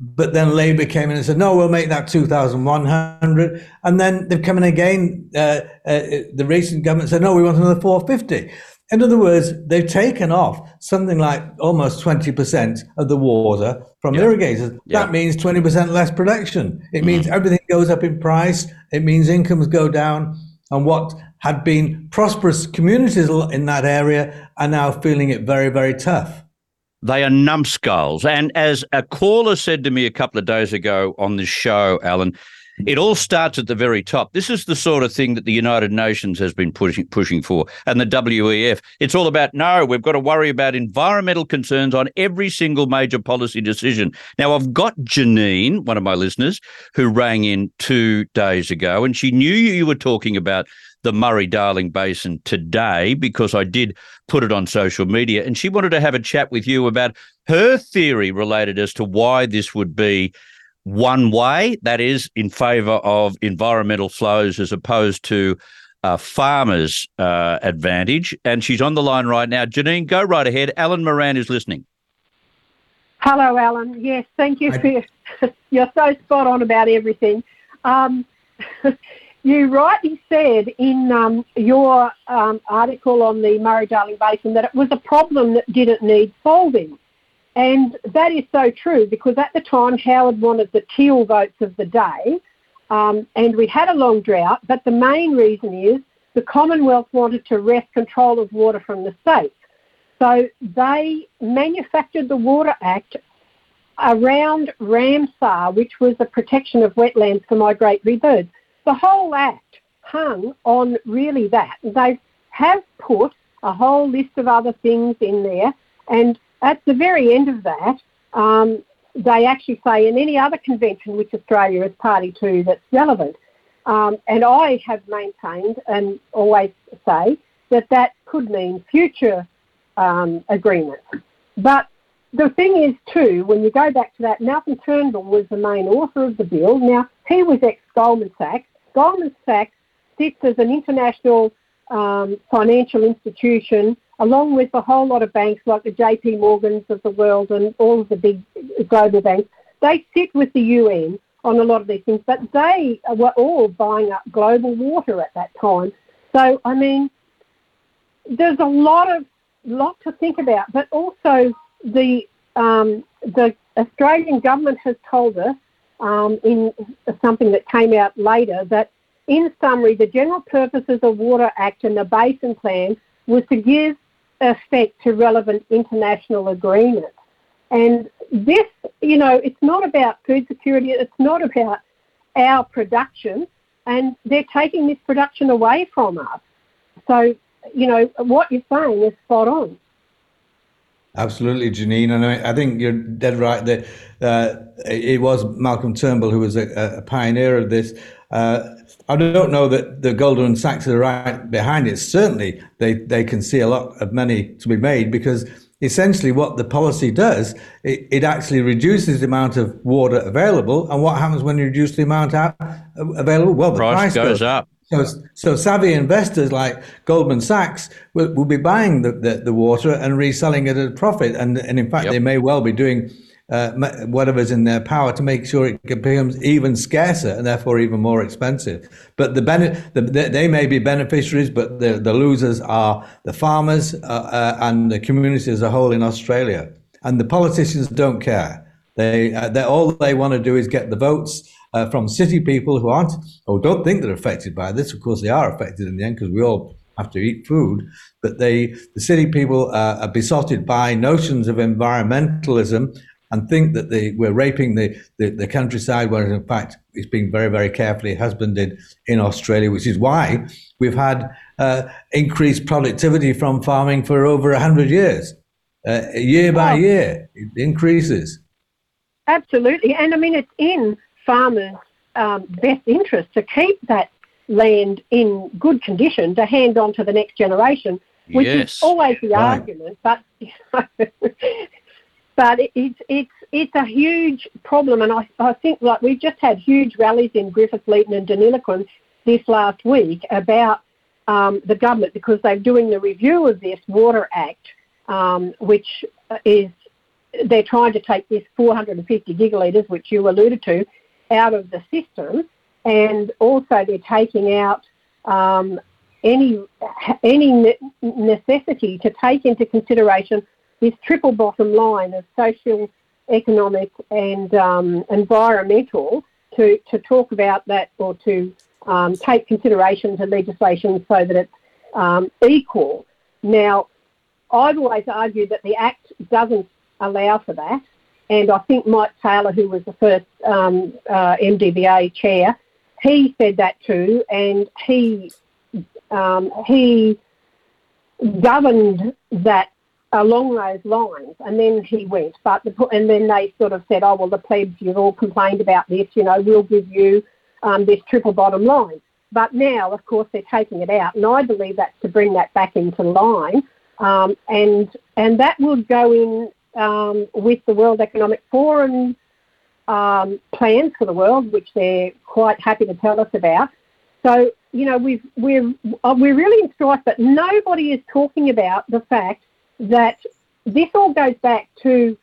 But then Labour came in and said, no, we'll make that 2,100. And then they've come in again. Uh, uh, the recent government said, no, we want another 450. In other words, they've taken off something like almost 20% of the water from irrigators. That means 20% less production. It means everything goes up in price. It means incomes go down. And what had been prosperous communities in that area are now feeling it very, very tough. They are numbskulls. And as a caller said to me a couple of days ago on this show, Alan, it all starts at the very top. This is the sort of thing that the United Nations has been pushing pushing for, and the WEF. It's all about no, we've got to worry about environmental concerns on every single major policy decision. Now, I've got Janine, one of my listeners, who rang in two days ago, and she knew you were talking about the Murray Darling Basin today because I did put it on social media, and she wanted to have a chat with you about her theory related as to why this would be one way, that is, in favour of environmental flows as opposed to uh, farmers' uh, advantage. And she's on the line right now. Janine, go right ahead. Alan Moran is listening. Hello, Alan. Yes, thank you for your, [laughs] you're so spot on about everything. Um, [laughs] you rightly said in um, your um, article on the Murray Darling Basin that it was a problem that didn't need solving. And that is so true because at the time Howard wanted the teal votes of the day, um, and we had a long drought. But the main reason is the Commonwealth wanted to wrest control of water from the states. So they manufactured the Water Act around Ramsar, which was the protection of wetlands for migratory birds. The whole act hung on really that. They have put a whole list of other things in there, and at the very end of that, um, they actually say in any other convention which Australia is party to that's relevant. Um, and I have maintained and always say that that could mean future um, agreements. But the thing is, too, when you go back to that, Malcolm Turnbull was the main author of the bill. Now, he was ex Goldman Sachs. Goldman Sachs sits as an international um, financial institution along with a whole lot of banks like the JP Morgans of the world and all of the big global banks, they sit with the UN on a lot of these things, but they were all buying up global water at that time. So, I mean, there's a lot of lot to think about, but also the um, the Australian government has told us um, in something that came out later that, in summary, the General Purposes of the Water Act and the Basin Plan was to give effect to relevant international agreements. And this, you know, it's not about food security, it's not about our production, and they're taking this production away from us. So, you know, what you're saying is spot on. Absolutely, Janine, and I, I think you're dead right. That uh, it was Malcolm Turnbull who was a, a pioneer of this. Uh, I don't know that the Goldman Sachs are right behind it. Certainly, they, they can see a lot of money to be made because essentially what the policy does, it, it actually reduces the amount of water available. And what happens when you reduce the amount out, available? Well, the price, price goes, goes up. So, so savvy investors like Goldman Sachs will, will be buying the, the, the, water and reselling it at a profit. And, and in fact, yep. they may well be doing uh, whatever's in their power to make sure it becomes even scarcer and therefore even more expensive. But the, bene- the they may be beneficiaries, but the, the losers are the farmers uh, uh, and the community as a whole in Australia. And the politicians don't care. They, uh, all they want to do is get the votes uh, from city people who aren't or don't think they're affected by this. Of course, they are affected in the end because we all have to eat food. But they, the city people, uh, are besotted by notions of environmentalism and think that they, we're raping the, the, the countryside, whereas in fact it's being very, very carefully husbanded in Australia, which is why we've had uh, increased productivity from farming for over 100 years. Uh, year by year, it increases. Absolutely. And I mean, it's in farmers' um, best interest to keep that land in good condition to hand on to the next generation, which yes. is always the right. argument. But [laughs] but it's it's it's a huge problem, and I, I think like we've just had huge rallies in Griffith, Leeton, and Deniliquin this last week about um, the government because they're doing the review of this Water Act, um, which is they're trying to take this 450 gigalitres, which you alluded to, out of the system, and also they're taking out um, any any necessity to take into consideration this triple bottom line of social, economic, and um, environmental to to talk about that or to um, take consideration to legislation so that it's um, equal. Now, I've always argued that the Act doesn't allow for that. And I think Mike Taylor, who was the first um, uh, MDBA chair, he said that too, and he um, he governed that along those lines, and then he went. But the, and then they sort of said, "Oh well, the plebs, you've all complained about this. You know, we'll give you um, this triple bottom line." But now, of course, they're taking it out, and I believe that's to bring that back into line, um, and and that will go in um, with the World Economic Forum um, plans for the world, which they're quite happy to tell us about. So, you know, we've, we're, uh, we're really in strife, but nobody is talking about the fact that this all goes back to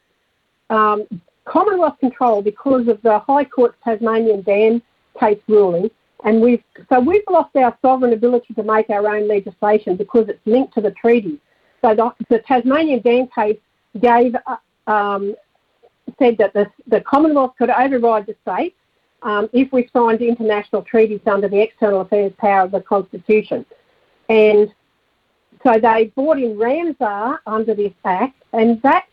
um, Commonwealth control because of the High Court's Tasmanian Dam case ruling. And we've, so we've lost our sovereign ability to make our own legislation because it's linked to the treaty. So the, the Tasmanian Dam case gave uh, um, said that the, the Commonwealth could override the state um, if we signed international treaties under the external affairs power of the Constitution. And so they brought in Ramsar under this act, and that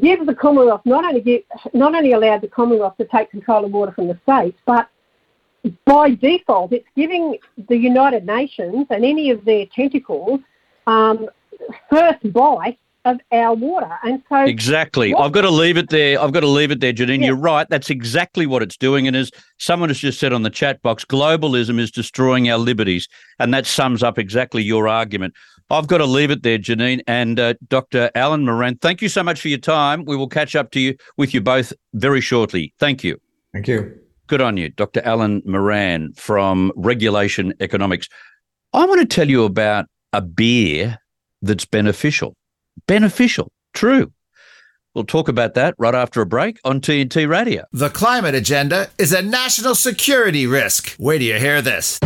gives the Commonwealth not only give, not only allowed the Commonwealth to take control of water from the states, but by default, it's giving the United Nations and any of their tentacles um, first bite of our water. And so Exactly. What, I've got to leave it there. I've got to leave it there, Janine. Yeah. You're right. That's exactly what it's doing. And as someone has just said on the chat box, globalism is destroying our liberties. And that sums up exactly your argument. I've got to leave it there, Janine and uh, Dr. Alan Moran. Thank you so much for your time. We will catch up to you with you both very shortly. Thank you. Thank you. Good on you, Dr. Alan Moran from Regulation Economics. I want to tell you about a beer that's beneficial beneficial. True. We'll talk about that right after a break on TNT Radio. The climate agenda is a national security risk. Where do you hear this.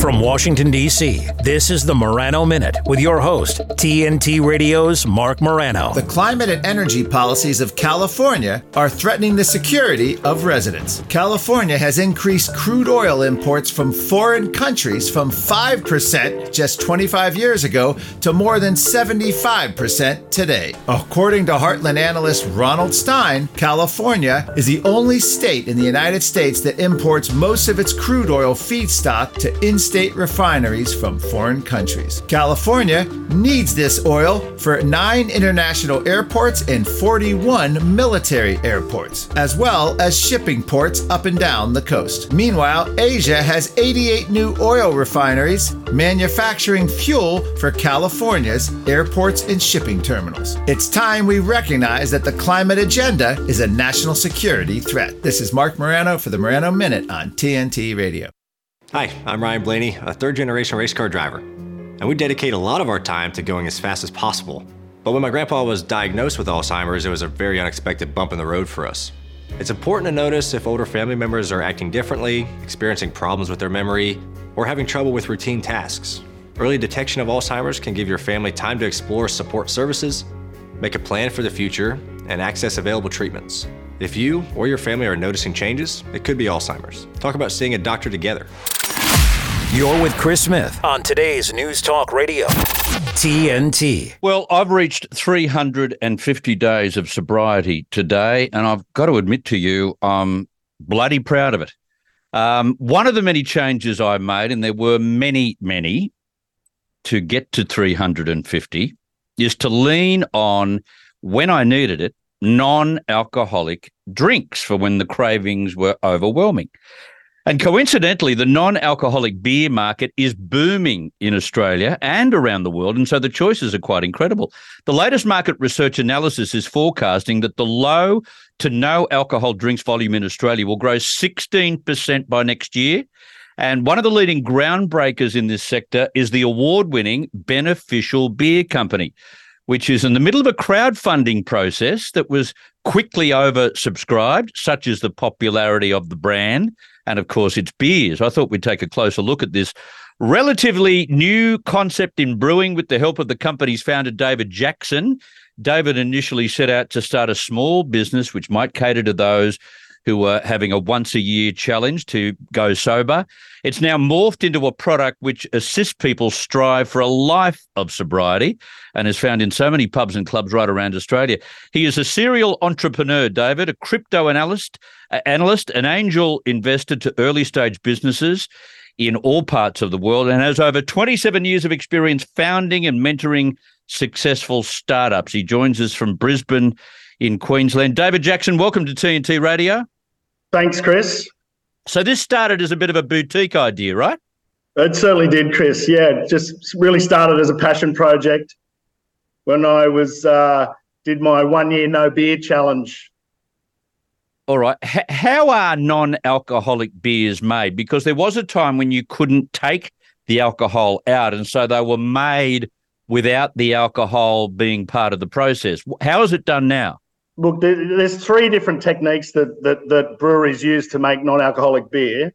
From Washington, D.C., this is the Morano Minute with your host, TNT Radio's Marc Morano. The climate and energy policies of California are threatening the security of residents. California has increased crude oil imports from foreign countries from 5% just 25 years ago to more than 75% today. According to Heartland analyst Ronald Stein, California is the only state in the United States that imports most of its crude oil feedstock to in state refineries from foreign countries. California needs this oil for nine international airports and 41 military airports, as well as shipping ports up and down the coast. Meanwhile, Asia has 88 new oil refineries manufacturing fuel for California's airports and shipping terminals. It's time we recognize that the climate agenda is a national security threat. This is Marc Morano for the Morano Minute on TNT Radio. Hi, I'm Ryan Blaney, a third generation race car driver. And we dedicate a lot of our time to going as fast as possible. But when my grandpa was diagnosed with Alzheimer's, it was a very unexpected bump in the road for us. It's important to notice if older family members are acting differently, experiencing problems with their memory, or having trouble with routine tasks. Early detection of Alzheimer's can give your family time to explore support services, make a plan for the future, and access available treatments. If you or your family are noticing changes, it could be Alzheimer's. Talk about seeing a doctor together. You're with Chris Smith on today's News Talk Radio, TNT. Well, I've reached 350 days of sobriety today, and I've got to admit to you, I'm bloody proud of it. Um, one of the many changes I made, and there were many, many to get to 350, is to lean on when I needed it non alcoholic drinks for when the cravings were overwhelming. And coincidentally, the non alcoholic beer market is booming in Australia and around the world. And so the choices are quite incredible. The latest market research analysis is forecasting that the low to no alcohol drinks volume in Australia will grow 16% by next year. And one of the leading groundbreakers in this sector is the award winning Beneficial Beer Company, which is in the middle of a crowdfunding process that was quickly oversubscribed, such as the popularity of the brand and, of course, its beers. I thought we'd take a closer look at this relatively new concept in brewing with the help of the company's founder, David Jackson. David initially set out to start a small business which might cater to those who were having a once a year challenge to go sober. It's now morphed into a product which assists people strive for a life of sobriety and is found in so many pubs and clubs right around Australia. He is a serial entrepreneur, David, a crypto analyst, analyst, an angel investor to early stage businesses in all parts of the world and has over 27 years of experience founding and mentoring successful startups. He joins us from Brisbane in Queensland. David Jackson, welcome to TNT Radio. Thanks, Chris. So this started as a bit of a boutique idea, right? It certainly did, Chris. Yeah, just really started as a passion project when I was uh, did my one year no beer challenge. All right. H- how are non-alcoholic beers made? Because there was a time when you couldn't take the alcohol out, and so they were made without the alcohol being part of the process. How is it done now? Look, there's three different techniques that, that, that breweries use to make non-alcoholic beer,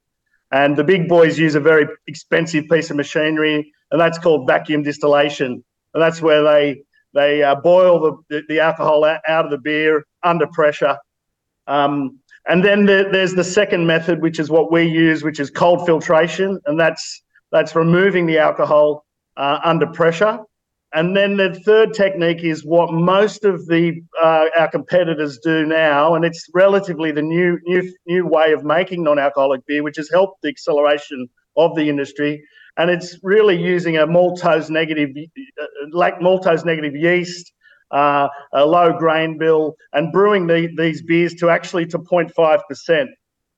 and the big boys use a very expensive piece of machinery, and that's called vacuum distillation, and that's where they they uh, boil the, the alcohol out of the beer under pressure. Um, and then the, there's the second method, which is what we use, which is cold filtration, and that's that's removing the alcohol uh, under pressure. And then the third technique is what most of the uh, our competitors do now, and it's relatively the new new new way of making non-alcoholic beer, which has helped the acceleration of the industry. And it's really using a maltose negative, uh, like maltose negative yeast, uh, a low grain bill, and brewing the, these beers to actually to 0.5 percent.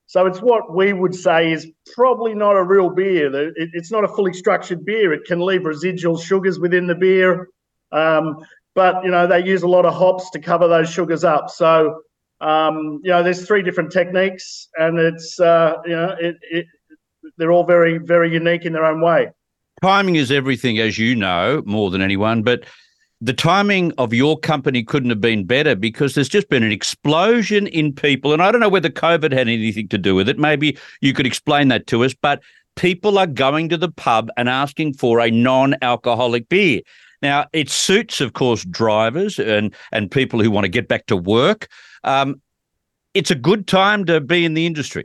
So it's what we would say is probably not a real beer. It's not a fully structured beer. It can leave residual sugars within the beer, um, but you know they use a lot of hops to cover those sugars up. So um, you know there's three different techniques, and it's uh, you know it, it, they're all very very unique in their own way. Timing is everything, as you know more than anyone, but the timing of your company couldn't have been better because there's just been an explosion in people. And I don't know whether COVID had anything to do with it. Maybe you could explain that to us. But people are going to the pub and asking for a non-alcoholic beer. Now, it suits, of course, drivers and and people who want to get back to work. Um, it's a good time to be in the industry.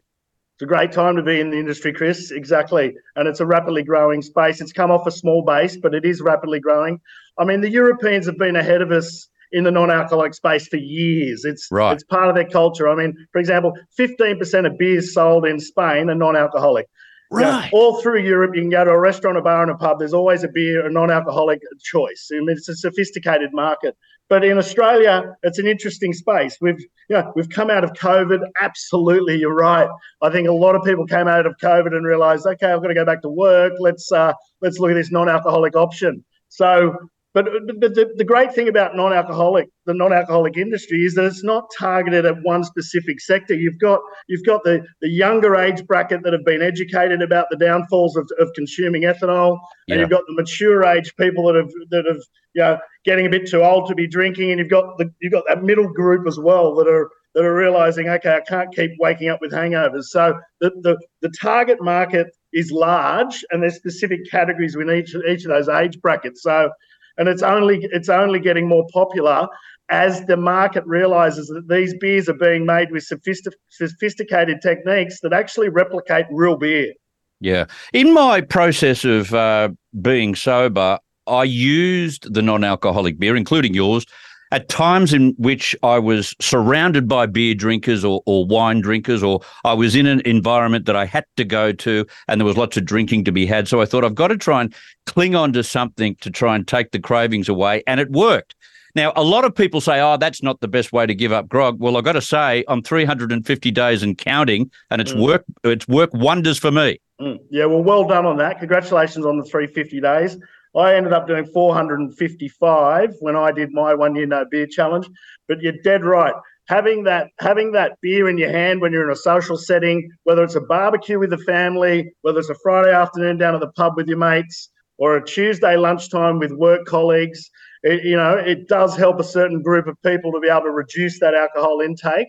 It's a great time to be in the industry, Chris. Exactly. And it's a rapidly growing space. It's come off a small base, but it is rapidly growing. I mean, the Europeans have been ahead of us in the non-alcoholic space for years. It's Right. it's part of their culture. I mean, for example, 15% of beers sold in Spain are non-alcoholic. You know, Right. all through Europe, you can go to a restaurant, a bar, and a pub. There's always a beer, a non-alcoholic choice. I mean, it's a sophisticated market. But in Australia, it's an interesting space. We've, you know, we've come out of COVID. Absolutely, you're right. I think a lot of people came out of COVID and realised, okay, I've got to go back to work. Let's uh, let's look at this non-alcoholic option. So, but, but the, the great thing about non-alcoholic, the non-alcoholic industry, is that it's not targeted at one specific sector. You've got you've got the the younger age bracket that have been educated about the downfalls of, of consuming ethanol, Yeah. and you've got the mature age people that have that have you know getting a bit too old to be drinking, and you've got the you've got that middle group as well that are that are realizing, okay, I can't keep waking up with hangovers. So the the, the target market is large, and there's specific categories within each each of those age brackets. So and it's only it's only getting more popular as the market realizes that these beers are being made with sophistic, sophisticated techniques that actually replicate real beer. Yeah. In my process of uh, being sober, I used the non alcoholic beer, including yours, at times in which I was surrounded by beer drinkers or, or wine drinkers, or I was in an environment that I had to go to and there was lots of drinking to be had. So I thought I've got to try and cling on to something to try and take the cravings away. And it worked. Now, a lot of people say, oh, that's not the best way to give up grog. Well, I've got to say, I'm 350 days and counting, and it's Mm. worked. It's worked wonders for me. Mm. Yeah, well, well done on that. Congratulations on the 350 days. I ended up doing 455 when I did my one year no beer challenge. But you're dead right. Having that having that beer in your hand when you're in a social setting, whether it's a barbecue with the family, whether it's a Friday afternoon down at the pub with your mates, or a Tuesday lunchtime with work colleagues, it, you know, it does help a certain group of people to be able to reduce that alcohol intake.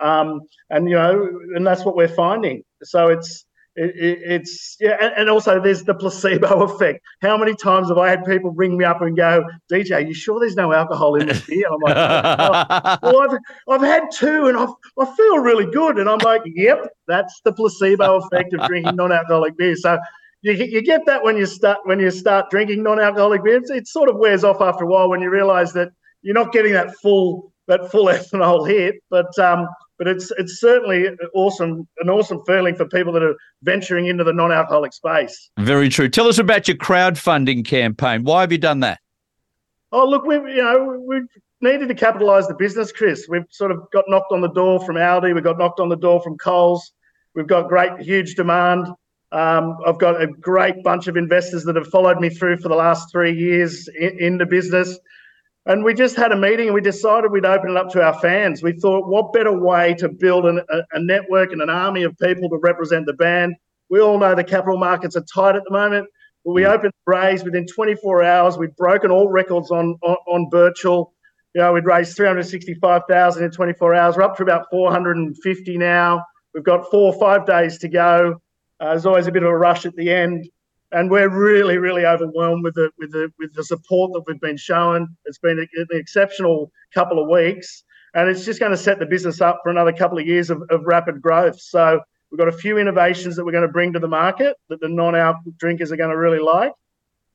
Um, and you know, and that's what we're finding. So it's it, it, it's yeah, and, and also there's the placebo [laughs] effect. How many times have I had people ring me up and go, DJ, you sure there's no alcohol in this beer? And I'm like, well, well, I've I've had two and I've, I feel really good. And I'm like, yep, that's the placebo effect of drinking non-alcoholic beer. So you, you get that when you start when you start drinking non-alcoholic beer. It sort of wears off after a while when you realise that you're not getting that full that full [laughs] ethanol hit, but um, but it's it's certainly awesome an awesome feeling for people that are venturing into the non-alcoholic space. Very true. Tell us about your crowdfunding campaign. Why have you done that? Oh, look, we you know we needed to capitalise the business, Chris. We've sort of got knocked on the door from Aldi. We got knocked on the door from Coles. We've got great, huge demand. Um, I've got a great bunch of investors that have followed me through for the last three years in, in the business. And we just had a meeting and we decided we'd open it up to our fans. We thought, what better way to build an, a, a network and an army of people to represent the band? We all know the capital markets are tight at the moment. But we opened the raise within 24 hours. We'd broken all records on on, on Birchal. You know, we'd raised 365,000 in 24 hours. We're up to about 450 now. We've got four or five days to go. Uh, there's always a bit of a rush at the end, and we're really, really overwhelmed with the with the with the support that we've been shown. It's been an exceptional couple of weeks, and it's just going to set the business up for another couple of years of, of rapid growth. So we've got a few innovations that we're going to bring to the market that the non-alc drinkers are going to really like.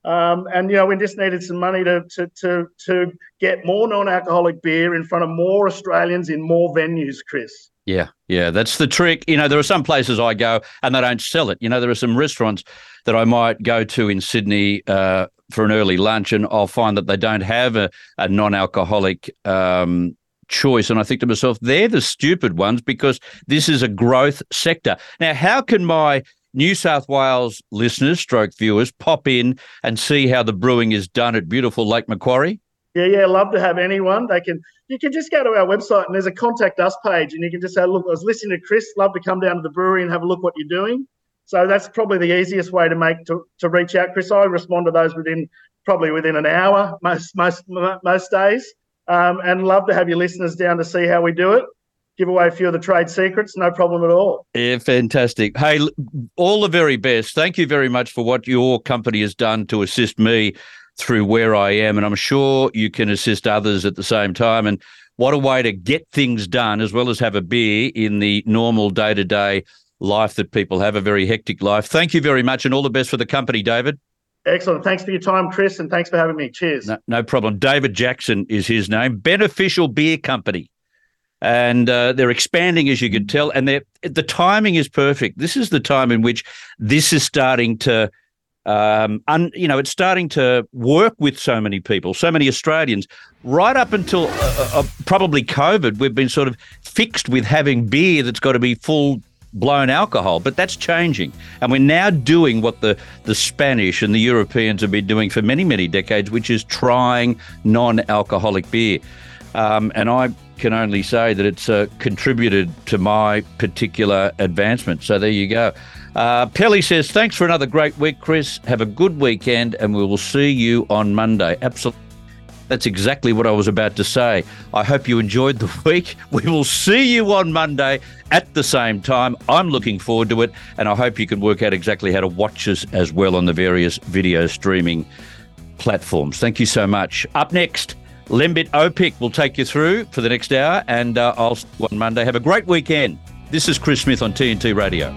Um, and you know, we just needed some money to to to to get more non-alcoholic beer in front of more Australians in more venues, Chris. Yeah, yeah, that's the trick. You know, there are some places I go and they don't sell it. You know, there are some restaurants that I might go to in Sydney uh, for an early lunch, and I'll find that they don't have a, a non-alcoholic um, choice. And I think to myself, they're the stupid ones because this is a growth sector. Now, how can my New South Wales listeners, stroke viewers, pop in and see how the brewing is done at beautiful Lake Macquarie? Yeah, yeah, love to have anyone. They can you can just go to our website and there's a contact us page and you can just say, look, I was listening to Chris, love to come down to the brewery and have a look what you're doing. So that's probably the easiest way to make to, to reach out, Chris. I respond to those within probably within an hour most most most days. Um, and love to have your listeners down to see how we do it. Give away a few of the trade secrets. No problem at all. Yeah, fantastic. Hey, all the very best. Thank you very much for what your company has done to assist me through where I am. And I'm sure you can assist others at the same time. And what a way to get things done as well as have a beer in the normal day to day life that people have, a very hectic life. Thank you very much and all the best for the company, David. Excellent. Thanks for your time, Chris, and thanks for having me. Cheers. No, no problem. David Jackson is his name. Beneficial Beer Company. And uh, they're expanding, as you can tell, and the timing is perfect. This is the time in which this is starting to um, un, you know, it's starting to work with so many people, so many Australians. Right up until uh, uh, uh, probably COVID, we've been sort of fixed with having beer that's got to be full blown alcohol, but that's changing. And we're now doing what the, the Spanish and the Europeans have been doing for many, many decades, which is trying non alcoholic beer. Um, and I can only say that it's uh, contributed to my particular advancement. So there you go. Uh, Pelly says, Thanks for another great week, Chris. Have a good weekend, and we will see you on Monday. Absolutely. That's exactly what I was about to say. I hope you enjoyed the [laughs] week. We will see you on Monday at the same time. I'm looking forward to it, and I hope you can work out exactly how to watch us as well on the various video streaming platforms. Thank you so much. Up next, Lembit Opik will take you through for the next hour, and uh, I'll see you on Monday. Have a great weekend. This is Chris Smith on TNT Radio.